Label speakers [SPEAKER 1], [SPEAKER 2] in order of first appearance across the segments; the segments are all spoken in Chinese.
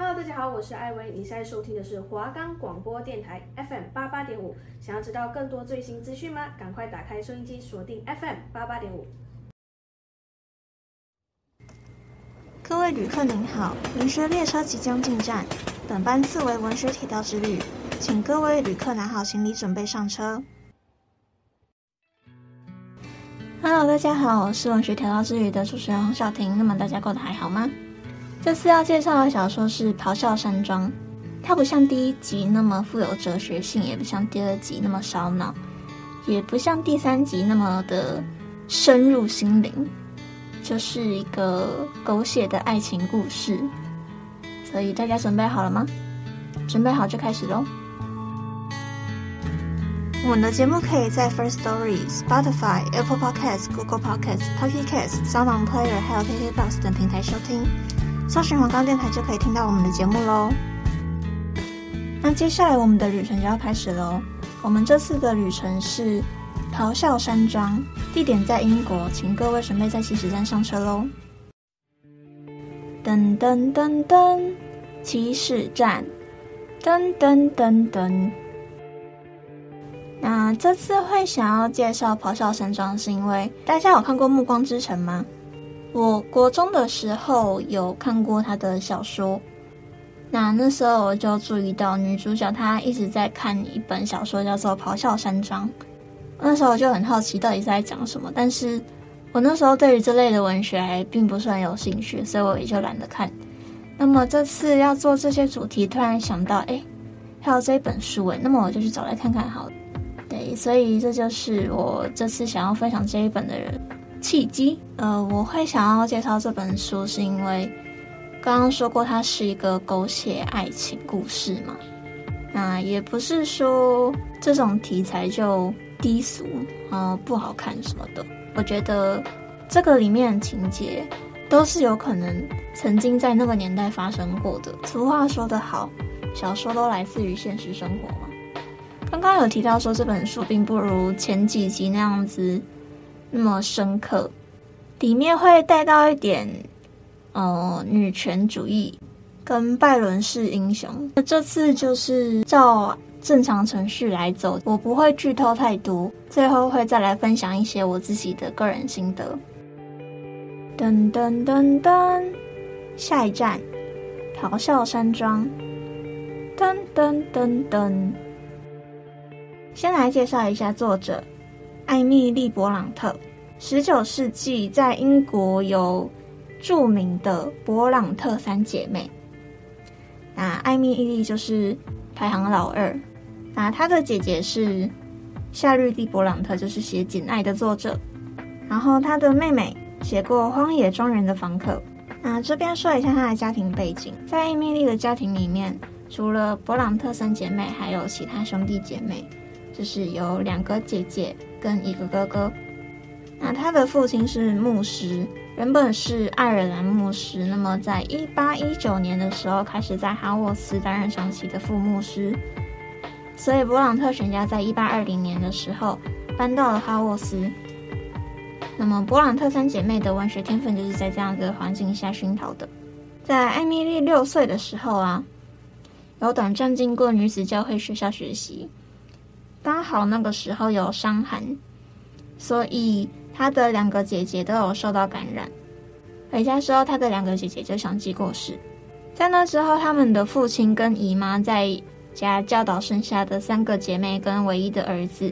[SPEAKER 1] Hello，大家好，我是艾薇，你现在收听的是华冈广播电台 FM 八八点五。想要知道更多最新资讯吗？赶快打开收音机，锁定 FM 八八点五。
[SPEAKER 2] 各位旅客您好，文学列车即将进站，本班次为文学铁道之旅，请各位旅客拿好行李，准备上车。Hello，大家好，我是文学铁道之旅的主持人黄晓婷。那么大家过得还好吗？这次要介绍的小说是《咆哮山庄》，它不像第一集那么富有哲学性，也不像第二集那么烧脑，也不像第三集那么的深入心灵，就是一个狗血的爱情故事。所以大家准备好了吗？准备好就开始喽！我们的节目可以在 First Story、Spotify、Apple Podcasts、Google Podcasts、Pocket Casts、Sound On Player 还有 KKBOX 等平台收听。搜寻黄冈电台就可以听到我们的节目喽。那接下来我们的旅程就要开始喽。我们这次的旅程是咆哮山庄，地点在英国，请各位准备在起始站上车喽。噔噔噔噔，起始站，噔噔噔噔。那这次会想要介绍咆哮山庄，是因为大家有看过《暮光之城》吗？我国中的时候有看过他的小说，那那时候我就注意到女主角她一直在看一本小说，叫做《咆哮山庄》。那时候我就很好奇到底是在讲什么，但是我那时候对于这类的文学还并不是很有兴趣，所以我也就懒得看。那么这次要做这些主题，突然想到，哎，还有这一本书，哎，那么我就去找来看看好了。对，所以这就是我这次想要分享这一本的人。契机，呃，我会想要介绍这本书，是因为刚刚说过它是一个狗血爱情故事嘛。那也不是说这种题材就低俗啊、呃、不好看什么的。我觉得这个里面的情节都是有可能曾经在那个年代发生过的。俗话说得好，小说都来自于现实生活嘛。刚刚有提到说这本书并不如前几集那样子。那么深刻，里面会带到一点，呃，女权主义跟拜伦式英雄。那这次就是照正常程序来走，我不会剧透太多，最后会再来分享一些我自己的个人心得。噔噔噔噔，下一站，咆哮山庄。噔噔噔噔，先来介绍一下作者。艾蜜莉·勃朗特，十九世纪在英国有著名的勃朗特三姐妹。那艾蜜莉就是排行老二，那她的姐姐是夏绿蒂·勃朗特，就是写《简爱》的作者。然后她的妹妹写过《荒野庄园的房客》。那这边说一下她的家庭背景，在艾蜜莉的家庭里面，除了勃朗特三姐妹，还有其他兄弟姐妹。就是有两个姐姐跟一个哥哥。那他的父亲是牧师，原本是爱尔兰牧师。那么在一八一九年的时候，开始在哈沃斯担任长期的副牧师。所以勃朗特全家在一八二零年的时候搬到了哈沃斯。那么勃朗特三姐妹的文学天分就是在这样的环境下熏陶的。在艾米丽六岁的时候啊，有短暂进过女子教会学校学习。刚好那个时候有伤寒，所以他的两个姐姐都有受到感染。回家之后，他的两个姐姐就相继过世。在那之后，他们的父亲跟姨妈在家教导剩下的三个姐妹跟唯一的儿子。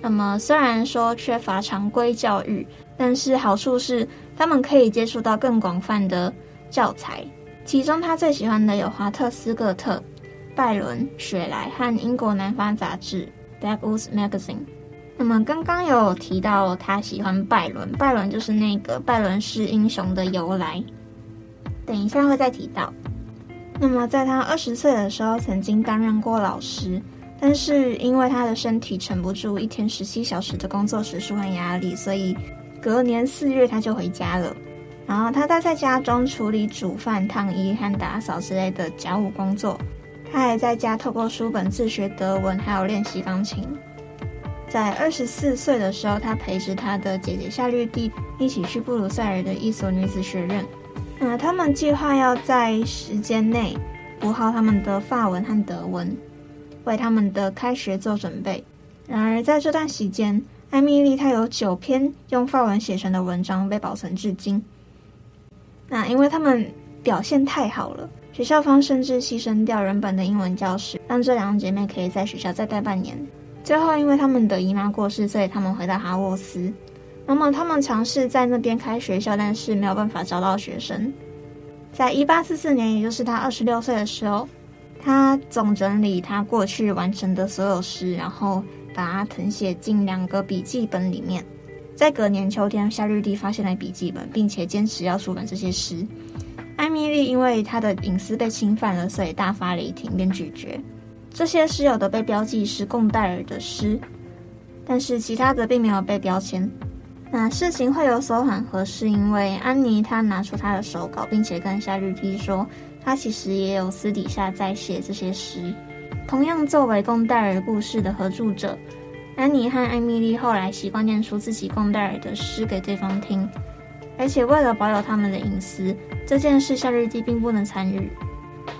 [SPEAKER 2] 那么虽然说缺乏常规教育，但是好处是他们可以接触到更广泛的教材。其中他最喜欢的有华特斯·各特。拜伦、雪莱和英国南方杂志《Backwoods Magazine》。那么刚刚有提到他喜欢拜伦，拜伦就是那个拜伦式英雄的由来，等一下会再提到。那么在他二十岁的时候，曾经担任过老师，但是因为他的身体撑不住一天十七小时的工作时数和压力，所以隔年四月他就回家了。然后他待在家中处理煮饭、烫衣和打扫之类的家务工作。他还在家透过书本自学德文，还有练习钢琴。在二十四岁的时候，他陪着他的姐姐夏绿蒂一起去布鲁塞尔的一所女子学院。那他们计划要在时间内补好他们的法文和德文，为他们的开学做准备。然而，在这段期间，艾米丽她有九篇用法文写成的文章被保存至今。那因为他们表现太好了，学校方甚至牺牲掉原本的英文教室，让这两姐妹可以在学校再待半年。最后，因为他们的姨妈过世，所以他们回到哈沃斯。那么，他们尝试在那边开学校，但是没有办法招到学生。在一八四四年，也就是他二十六岁的时候，他总整理他过去完成的所有诗，然后把它誊写进两个笔记本里面。在隔年秋天，夏绿蒂发现了笔记本，并且坚持要出版这些诗。艾米丽因为她的隐私被侵犯了，所以大发雷霆，便拒绝。这些诗有的被标记是贡戴尔的诗，但是其他的并没有被标签。那事情会有所缓和，是因为安妮她拿出她的手稿，并且跟夏绿蒂说，她其实也有私底下在写这些诗。同样作为贡戴尔故事的合著者，安妮和艾米莉后来习惯念出自己贡戴尔的诗给对方听，而且为了保有他们的隐私，这件事夏日记并不能参与。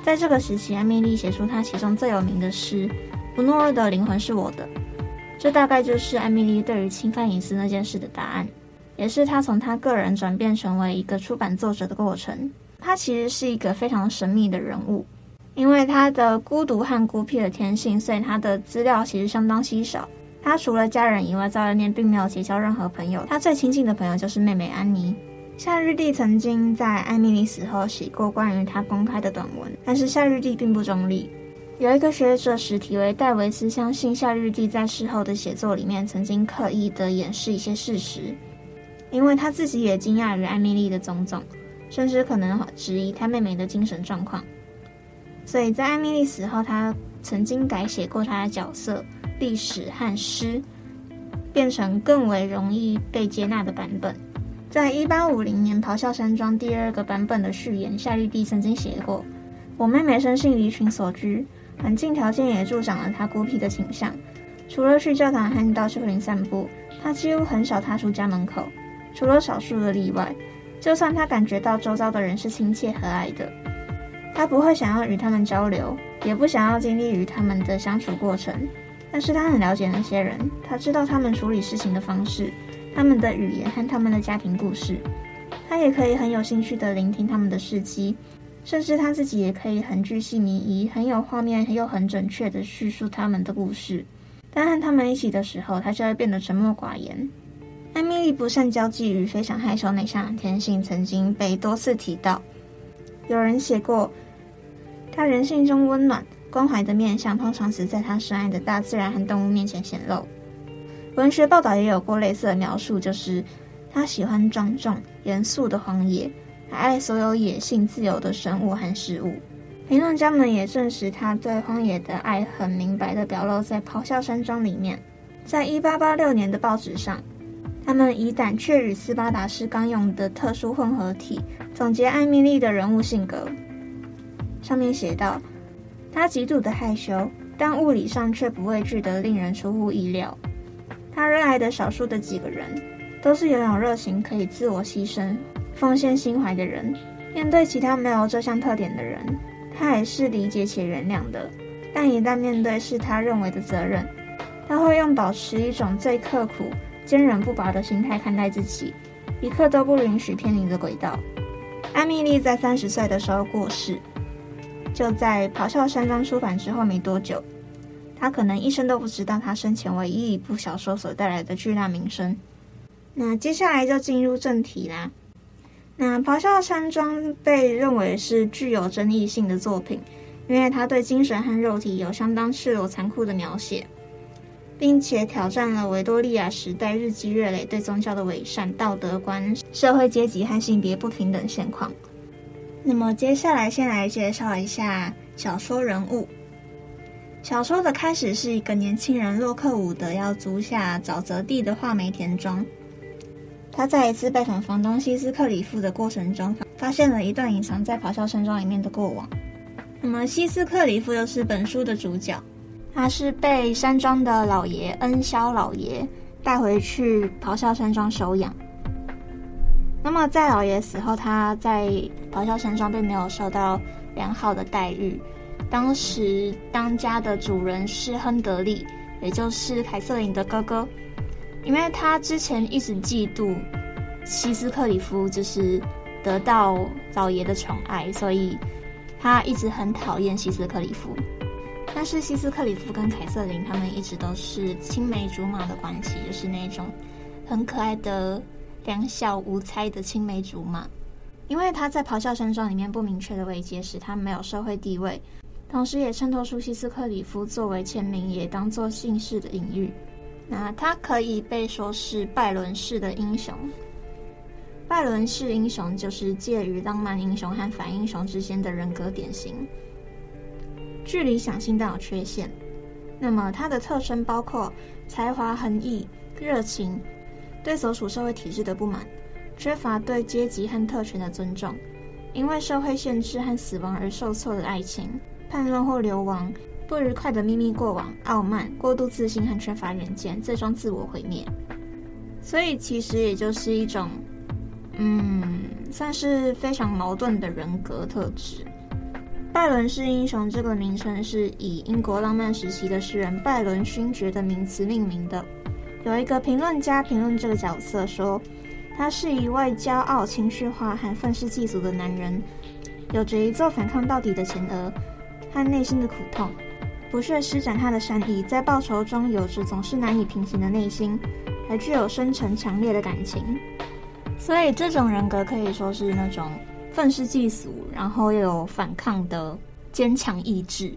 [SPEAKER 2] 在这个时期，艾米丽写出她其中最有名的诗《不懦弱的灵魂是我的》。这大概就是艾米丽对于侵犯隐私那件事的答案，也是她从她个人转变成为一个出版作者的过程。她其实是一个非常神秘的人物，因为她的孤独和孤僻的天性，所以她的资料其实相当稀少。她除了家人以外，在外面并没有结交任何朋友。她最亲近的朋友就是妹妹安妮。夏日蒂曾经在艾米丽死后写过关于她公开的短文，但是夏日蒂并不中立。有一个学者史提维戴维斯相信夏日蒂在事后的写作里面曾经刻意的掩饰一些事实，因为他自己也惊讶于艾米丽的种种，甚至可能质疑他妹妹的精神状况。所以在艾米丽死后，他曾经改写过她的角色、历史和诗，变成更为容易被接纳的版本。在一八五零年《咆哮山庄》第二个版本的序言，夏绿蒂曾经写过：“我妹妹生性离群索居。”环境条件也助长了她孤僻的倾向。除了去教堂和到树林散步，她几乎很少踏出家门口。除了少数的例外，就算她感觉到周遭的人是亲切和蔼的，她不会想要与他们交流，也不想要经历与他们的相处过程。但是她很了解那些人，她知道他们处理事情的方式，他们的语言和他们的家庭故事。他也可以很有兴趣地聆听他们的事迹。甚至他自己也可以很具细靡遗、很有画面又很准确地叙述他们的故事，但和他们一起的时候，他就会变得沉默寡言。艾米莉不善交际与非常害羞内向的天性曾经被多次提到。有人写过，他人性中温暖、关怀的面相，通常只在他深爱的大自然和动物面前显露。文学报道也有过类似的描述，就是他喜欢庄重、严肃的荒野。还爱所有野性自由的生物和事物。评论家们也证实，他对荒野的爱很明白地表露在《咆哮山庄》里面。在一八八六年的报纸上，他们以胆怯与斯巴达式刚勇的特殊混合体总结艾蜜莉的人物性格。上面写道：她极度的害羞，但物理上却不畏惧得令人出乎意料。他热爱的少数的几个人，都是拥有热情，可以自我牺牲。奉献心怀的人，面对其他没有这项特点的人，他也是理解且原谅的。但一旦面对是他认为的责任，他会用保持一种最刻苦、坚韧不拔的心态看待自己，一刻都不允许偏离的轨道。艾米丽在三十岁的时候过世，就在《咆哮山庄》出版之后没多久，他可能一生都不知道他生前唯一一部小说所带来的巨大名声。那接下来就进入正题啦。那《咆哮山庄》被认为是具有争议性的作品，因为它对精神和肉体有相当赤裸残酷的描写，并且挑战了维多利亚时代日积月累对宗教的伪善、道德观、社会阶级和性别不平等现况。那么接下来先来介绍一下小说人物。小说的开始是一个年轻人洛克伍德要租下沼泽地的画眉田庄。他在一次拜访房东西斯克里夫的过程中，发现了一段隐藏在咆哮山庄里面的过往。那么，西斯克里夫又是本书的主角，他是被山庄的老爷恩肖老爷带回去咆哮山庄收养。那么在老爷死后，他在咆哮山庄并没有受到良好的待遇。当时当家的主人是亨德利，也就是凯瑟琳的哥哥，因为他之前一直嫉妒西斯克里夫，就是得到老爷的宠爱，所以他一直很讨厌西斯克里夫。但是西斯克里夫跟凯瑟琳他们一直都是青梅竹马的关系，就是那种很可爱的两小无猜的青梅竹马。因为他在咆哮山庄里面不明确的位阶使他没有社会地位。同时，也衬托出西斯克里夫作为签名，也当做姓氏的隐喻。那他可以被说是拜伦式的英雄。拜伦式英雄就是介于浪漫英雄和反英雄之间的人格典型，距离想性但有缺陷。那么，他的特征包括才华横溢、热情、对所属社会体制的不满、缺乏对阶级和特权的尊重、因为社会限制和死亡而受挫的爱情。叛乱或流亡，不愉快的秘密过往，傲慢、过度自信和缺乏远见，最终自我毁灭。所以其实也就是一种，嗯，算是非常矛盾的人格特质。拜伦式英雄这个名称是以英国浪漫时期的诗人拜伦勋爵的名词命名的。有一个评论家评论这个角色说，他是一位骄傲、情绪化和愤世嫉俗的男人，有着一座反抗到底的前额。和内心的苦痛，不屑施展他的善意，在报仇中有着总是难以平息的内心，还具有深沉强烈的感情。所以这种人格可以说是那种愤世嫉俗，然后又有反抗的坚强意志，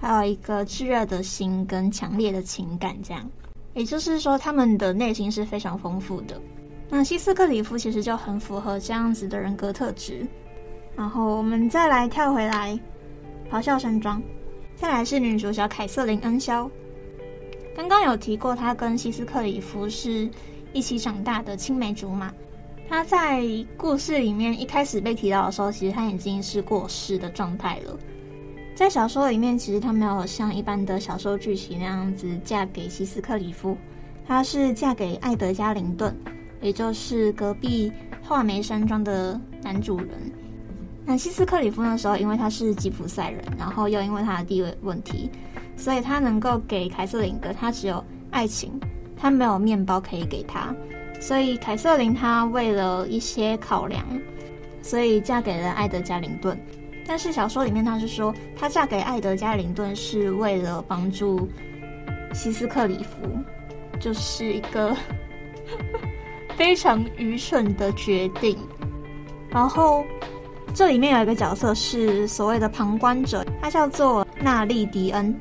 [SPEAKER 2] 还有一个炙热的心跟强烈的情感。这样，也就是说，他们的内心是非常丰富的。那西斯克里夫其实就很符合这样子的人格特质。然后我们再来跳回来。咆哮山庄，再来是女主角凯瑟琳恩肖。刚刚有提过，她跟西斯克里夫是一起长大的青梅竹马。她在故事里面一开始被提到的时候，其实她已经是过世的状态了。在小说里面，其实她没有像一般的小说剧情那样子嫁给西斯克里夫，她是嫁给艾德加林顿，也就是隔壁画眉山庄的男主人。那西斯克里夫那时候，因为他是吉普赛人，然后又因为他的地位问题，所以他能够给凯瑟琳的，他只有爱情，他没有面包可以给他，所以凯瑟琳她为了一些考量，所以嫁给了艾德加林顿。但是小说里面他是说，她嫁给艾德加林顿是为了帮助西斯克里夫，就是一个 非常愚蠢的决定，然后。这里面有一个角色是所谓的旁观者，他叫做纳莉·迪恩，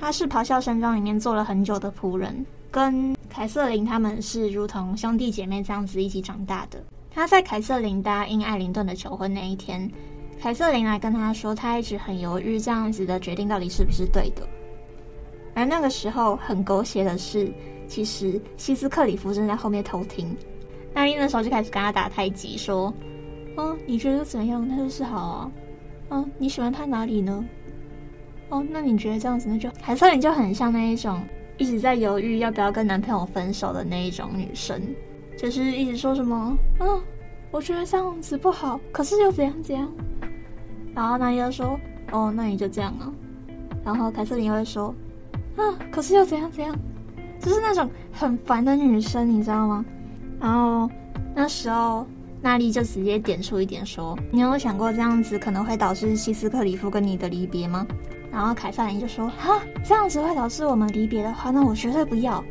[SPEAKER 2] 他是咆哮山庄里面做了很久的仆人，跟凯瑟琳他们是如同兄弟姐妹这样子一起长大的。他在凯瑟琳答应艾灵顿的求婚那一天，凯瑟琳来跟他说，他一直很犹豫这样子的决定到底是不是对的。而那个时候很狗血的是，其实西斯克里夫正在后面偷听，纳莉那时候就开始跟他打太极，说。哦，你觉得怎样？那就是好啊。哦，你喜欢他哪里呢？哦，那你觉得这样子那就凯瑟琳就很像那一种一直在犹豫要不要跟男朋友分手的那一种女生，就是一直说什么，嗯、我觉得这样子不好，可是又怎样怎样。然后男友说，哦，那你就这样啊。然后凯瑟琳又会说，啊，可是又怎样怎样，就是那种很烦的女生，你知道吗？然后那时候。娜丽就直接点出一点说：“你有想过这样子可能会导致西斯克里夫跟你的离别吗？”然后凯瑟琳就说：“哈，这样子会导致我们离别的话，那我绝对不要。”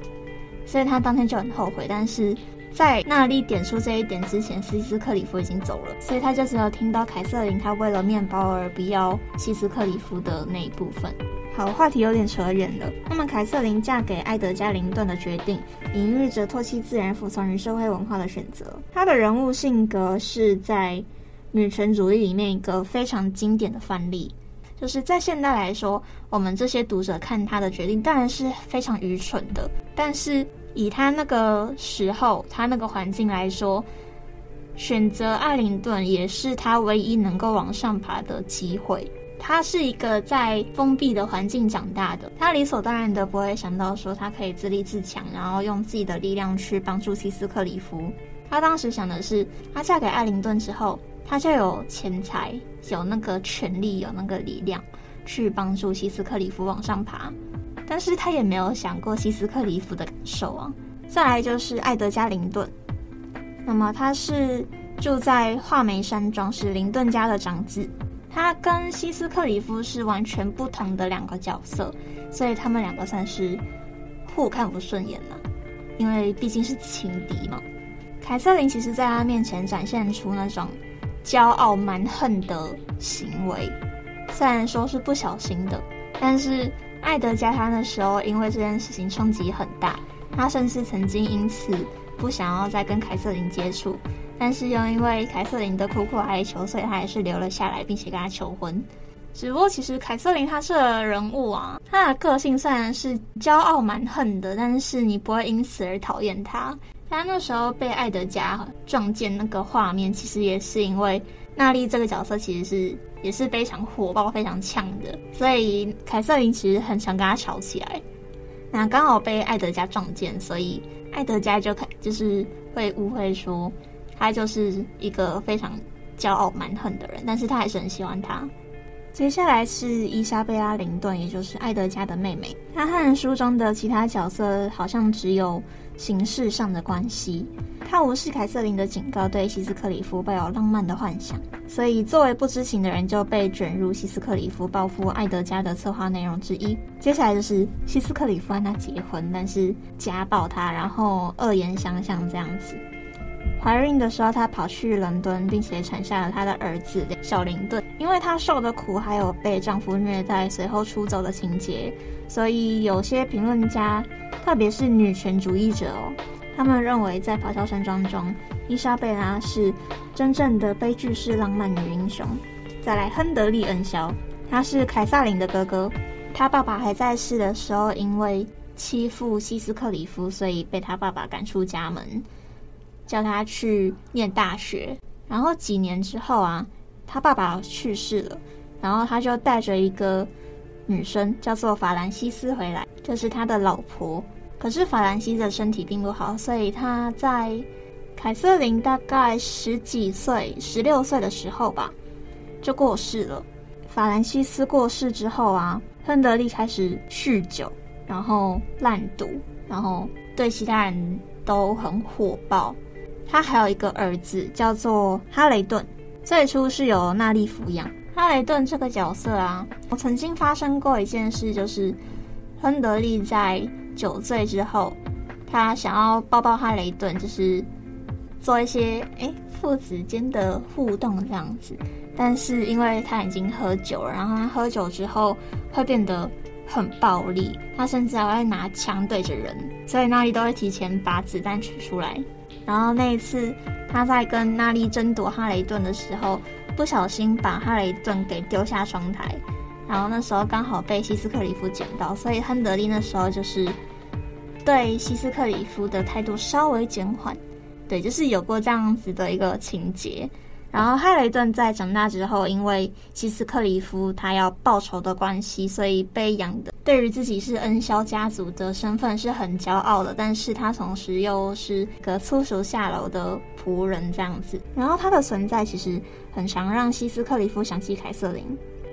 [SPEAKER 2] 所以他当天就很后悔。但是在娜丽点出这一点之前，西斯克里夫已经走了，所以他就只有听到凯瑟琳他为了面包而不要西斯克里夫的那一部分。好，话题有点扯远了。那么，凯瑟琳嫁给艾德加林顿的决定，隐喻着唾弃自然、服从于社会文化的选择。她的人物性格是在女权主义里面一个非常经典的范例。就是在现代来说，我们这些读者看她的决定当然是非常愚蠢的。但是以她那个时候、她那个环境来说，选择艾灵顿也是她唯一能够往上爬的机会。他是一个在封闭的环境长大的，他理所当然的不会想到说他可以自立自强，然后用自己的力量去帮助西斯克里夫。他当时想的是，他嫁给艾灵顿之后，他就有钱财、有那个权力、有那个力量，去帮助西斯克里夫往上爬。但是他也没有想过西斯克里夫的感受啊。再来就是艾德加·林顿，那么他是住在画眉山庄，是林顿家的长子。他跟西斯克里夫是完全不同的两个角色，所以他们两个算是互看不顺眼了，因为毕竟是情敌嘛。凯瑟琳其实在他面前展现出那种骄傲蛮横的行为，虽然说是不小心的，但是艾德加他那时候因为这件事情冲击很大，他甚至曾经因此不想要再跟凯瑟琳接触。但是又因为凯瑟琳的苦苦哀求，所以他还是留了下来，并且跟他求婚。只不过其实凯瑟琳她是个人物啊，她的个性虽然是骄傲蛮横的，但是你不会因此而讨厌她。她那时候被艾德加撞见那个画面，其实也是因为娜丽这个角色其实是也是非常火爆、非常呛的，所以凯瑟琳其实很想跟他吵起来。那刚好被艾德加撞见，所以艾德加就开就是会误会说。他就是一个非常骄傲蛮横的人，但是他还是很喜欢他。接下来是伊莎贝拉·林顿，也就是艾德加的妹妹。她和书中的其他角色好像只有形式上的关系。她无视凯瑟琳的警告，对希斯克里夫抱有浪漫的幻想，所以作为不知情的人就被卷入希斯克里夫报复艾德加的策划内容之一。接下来就是希斯克里夫和他结婚，但是家暴他，然后恶言相向这样子。怀孕的时候，她跑去伦敦，并且产下了她的儿子小灵顿。因为她受的苦，还有被丈夫虐待，随后出走的情节，所以有些评论家，特别是女权主义者哦，他们认为在《咆哮山庄》中，伊莎贝拉是真正的悲剧式浪漫女英雄。再来，亨德利恩肖，他是凯撒琳的哥哥，他爸爸还在世的时候，因为欺负西斯克里夫，所以被他爸爸赶出家门。叫他去念大学，然后几年之后啊，他爸爸去世了，然后他就带着一个女生叫做法兰西斯回来，就是他的老婆。可是法兰西的身体并不好，所以他在凯瑟琳大概十几岁、十六岁的时候吧，就过世了。法兰西斯过世之后啊，亨德利开始酗酒，然后滥赌，然后对其他人都很火爆。他还有一个儿子，叫做哈雷顿。最初是由娜丽抚养。哈雷顿这个角色啊，我曾经发生过一件事，就是亨德利在酒醉之后，他想要抱抱哈雷顿，就是做一些诶父子间的互动这样子。但是因为他已经喝酒了，然后他喝酒之后会变得很暴力，他甚至还会拿枪对着人，所以娜丽都会提前把子弹取出来。然后那一次，他在跟娜丽争夺哈雷顿的时候，不小心把哈雷顿给丢下窗台，然后那时候刚好被西斯克里夫捡到，所以亨德利那时候就是对西斯克里夫的态度稍微减缓，对，就是有过这样子的一个情节。然后哈雷顿在长大之后，因为西斯克里夫他要报仇的关系，所以被养的。对于自己是恩肖家族的身份是很骄傲的，但是他同时又是个粗俗下流的仆人这样子。然后他的存在其实很常让西斯克里夫想起凯瑟琳。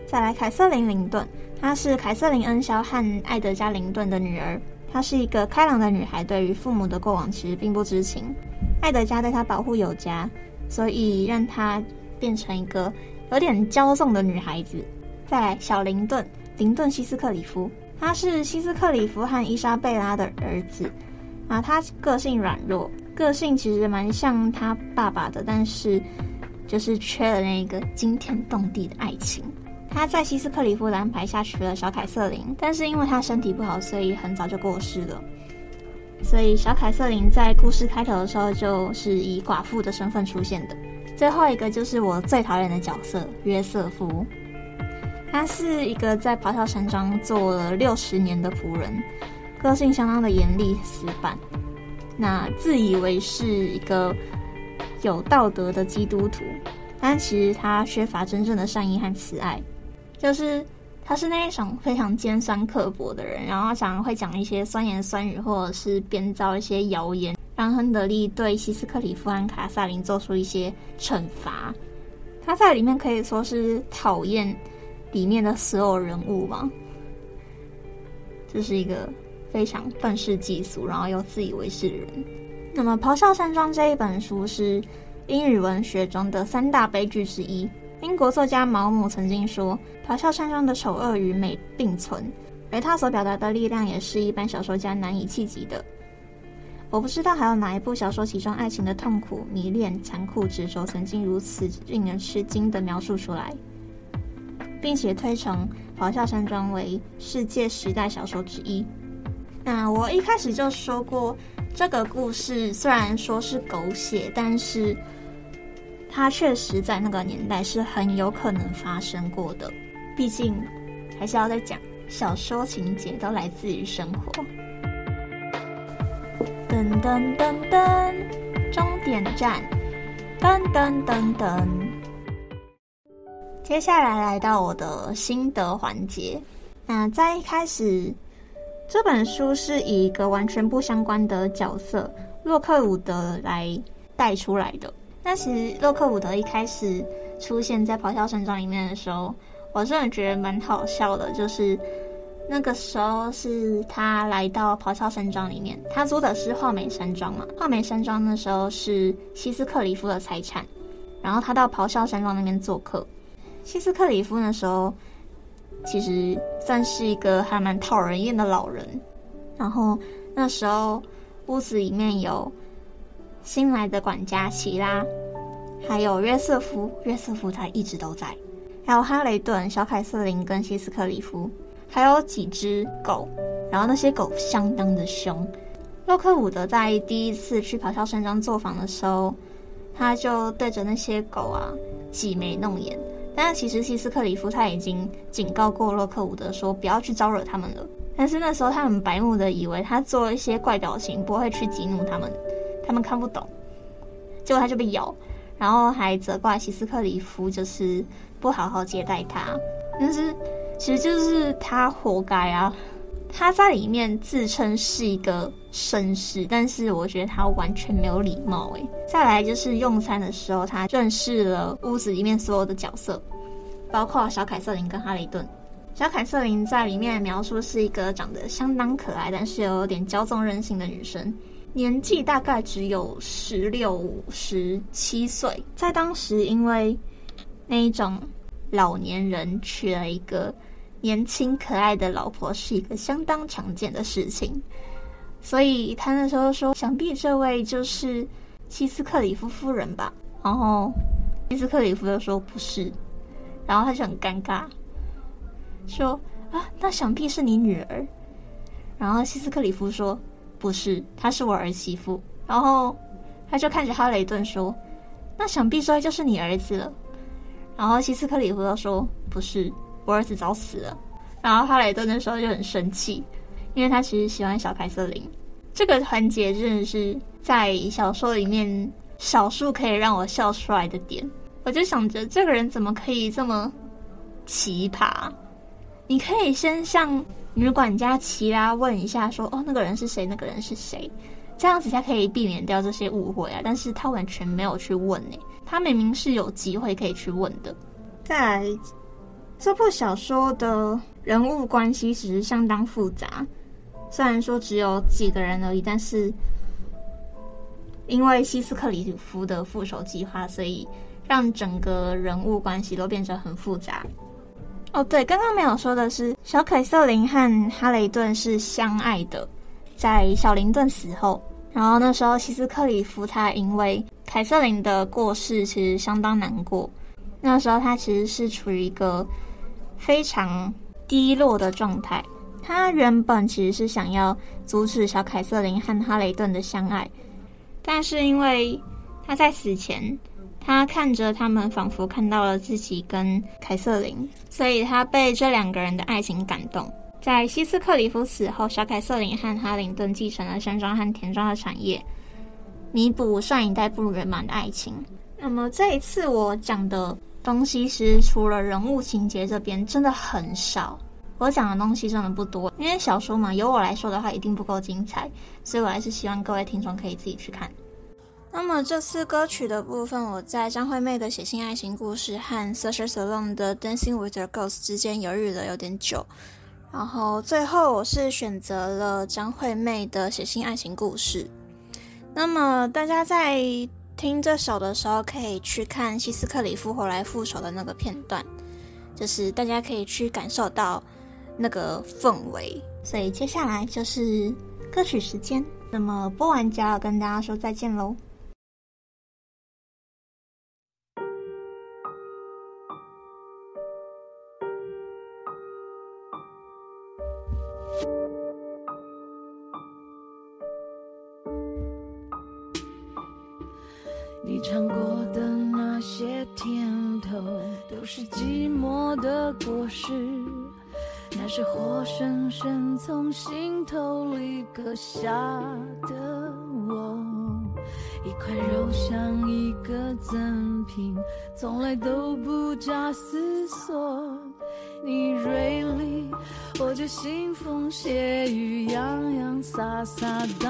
[SPEAKER 2] 再来，凯瑟琳·林顿，她是凯瑟琳恩肖和艾德加·林顿的女儿。她是一个开朗的女孩，对于父母的过往其实并不知情。艾德加对她保护有加。所以让她变成一个有点骄纵的女孩子。再来，小林顿，林顿西斯克里夫，他是西斯克里夫和伊莎贝拉的儿子啊。他个性软弱，个性其实蛮像他爸爸的，但是就是缺了那一个惊天动地的爱情。他在西斯克里夫的安排下娶了小凯瑟琳，但是因为他身体不好，所以很早就过世了。所以，小凯瑟琳在故事开头的时候就是以寡妇的身份出现的。最后一个就是我最讨厌的角色约瑟夫，他是一个在咆哮山庄做了六十年的仆人，个性相当的严厉死板，那自以为是一个有道德的基督徒，但其实他缺乏真正的善意和慈爱，就是。他是那一种非常尖酸刻薄的人，然后常常会讲一些酸言酸语，或者是编造一些谣言，让亨德利对希斯克里夫和卡萨琳做出一些惩罚。他在里面可以说是讨厌里面的所有人物吗？这是一个非常愤世嫉俗，然后又自以为是的人。那么，《咆哮山庄》这一本书是英语文学中的三大悲剧之一。英国作家毛姆曾经说：“咆哮山庄的丑恶与美并存，而他所表达的力量也是一般小说家难以企及的。”我不知道还有哪一部小说其中爱情的痛苦、迷恋、残酷、执着，曾经如此令人吃惊地描述出来，并且推崇《咆哮山庄》为世界十大小说之一。那我一开始就说过，这个故事虽然说是狗血，但是它确实在那个年代是很有可能发生过的。毕竟还是要再讲，小说情节都来自于生活。噔噔噔噔，终点站，噔噔噔噔。接下来来到我的心得环节。那在一开始，这本书是以一个完全不相关的角色洛克伍德来带出来的。那其实洛克伍德一开始出现在《咆哮山庄》里面的时候，我真的觉得蛮好笑的，就是。那个时候是他来到咆哮山庄里面，他租的是画眉山庄嘛。画眉山庄那时候是希斯克里夫的财产，然后他到咆哮山庄那边做客。希斯克里夫那时候其实算是一个还蛮讨人厌的老人。然后那时候屋子里面有新来的管家齐拉，还有约瑟夫，约瑟夫他一直都在，还有哈雷顿、小凯瑟琳跟希斯克里夫。还有几只狗，然后那些狗相当的凶。洛克伍德在第一次去咆哮山庄做访的时候，他就对着那些狗啊挤眉弄眼。但是其实希斯克里夫他已经警告过洛克伍德说不要去招惹他们了。但是那时候他很白目的以为他做一些怪表情不会去激怒他们，他们看不懂。结果他就被咬，然后还责怪希斯克里夫就是不好好接待他。但是。其实就是他活该啊！他在里面自称是一个绅士，但是我觉得他完全没有礼貌诶。再来就是用餐的时候，他认识了屋子里面所有的角色，包括小凯瑟琳跟哈雷顿。小凯瑟琳在里面描述是一个长得相当可爱，但是有点骄纵任性的女生，年纪大概只有十六、十七岁。在当时，因为那一种老年人娶了一个。年轻可爱的老婆是一个相当常见的事情，所以他那时候说，想必这位就是希斯克里夫夫人吧。然后希斯克里夫又说不是，然后他就很尴尬，说啊，那想必是你女儿。然后希斯克里夫说不是，她是我儿媳妇。然后他就看着哈雷顿说，那想必这就是你儿子了。然后希斯克里夫就说不是。我儿子早死了，然后哈雷顿那时候就很生气，因为他其实喜欢小凯瑟琳。这个环节真的是在小说里面少数可以让我笑出来的点。我就想着，这个人怎么可以这么奇葩？你可以先向女管家齐拉问一下说，哦，那个人是谁？那个人是谁？这样子才可以避免掉这些误会啊。但是他完全没有去问呢，他明明是有机会可以去问的。再来。这部小说的人物关系其实相当复杂，虽然说只有几个人而已，但是因为希斯克里夫的复仇计划，所以让整个人物关系都变成很复杂。哦，对，刚刚没有说的是，小凯瑟琳和哈雷顿是相爱的，在小林顿死后，然后那时候希斯克里夫他因为凯瑟琳的过世，其实相当难过。那时候他其实是处于一个。非常低落的状态。他原本其实是想要阻止小凯瑟琳和哈雷顿的相爱，但是因为他在死前，他看着他们仿佛看到了自己跟凯瑟琳，所以他被这两个人的爱情感动。在希斯克里夫死后，小凯瑟琳和哈灵顿继承了山庄和田庄的产业，弥补上一代不如人满的爱情。那么这一次我讲的东西，其实除了人物情节这边真的很少，我讲的东西真的不多，因为小说嘛，由我来说的话一定不够精彩，所以我还是希望各位听众可以自己去看。那么这次歌曲的部分，我在张惠妹的《写信爱情故事》和 Searchers Alone 的《Dancing with the Ghost》之间犹豫了有点久，然后最后我是选择了张惠妹的《写信爱情故事》。那么大家在听这首的时候，可以去看希斯克里夫后来复仇的那个片段，就是大家可以去感受到那个氛围。所以接下来就是歌曲时间，那么播完就要跟大家说再
[SPEAKER 3] 见喽。passada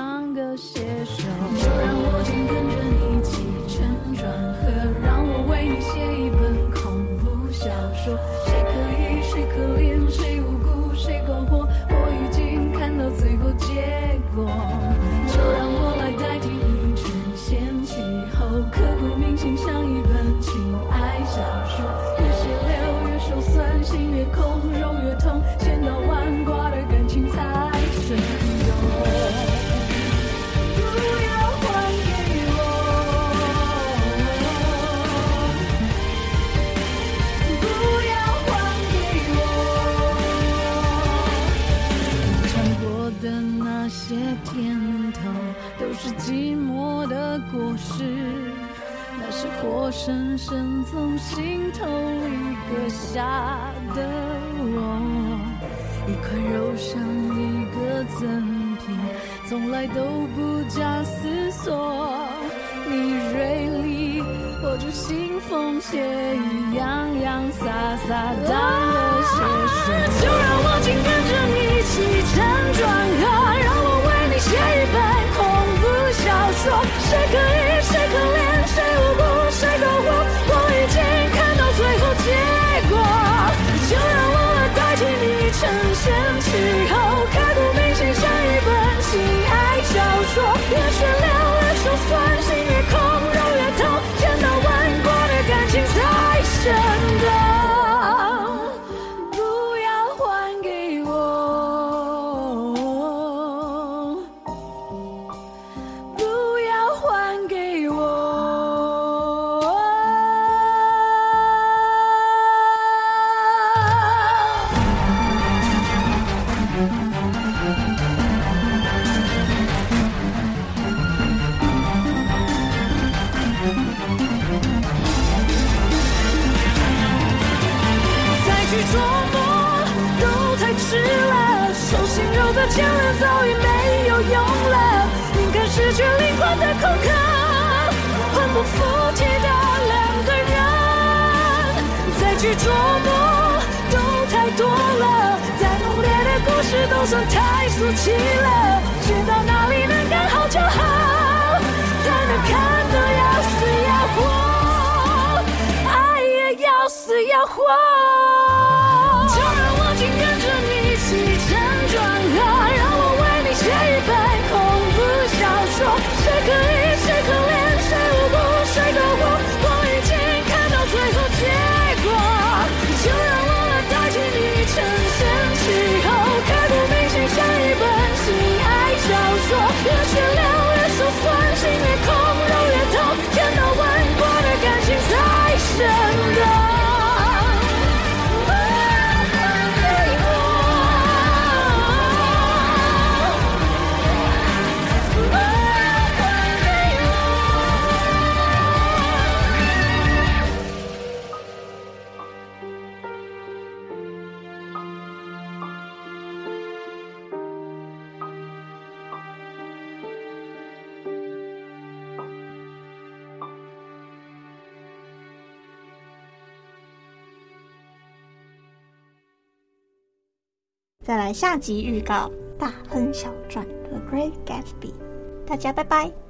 [SPEAKER 3] 斜雨洋洋洒洒。都算太俗气了知道哪里能刚好就好才能看得要死要活爱也要死要活。
[SPEAKER 2] 再来下集预告《大亨小传》和 Great Gatsby。大家拜拜。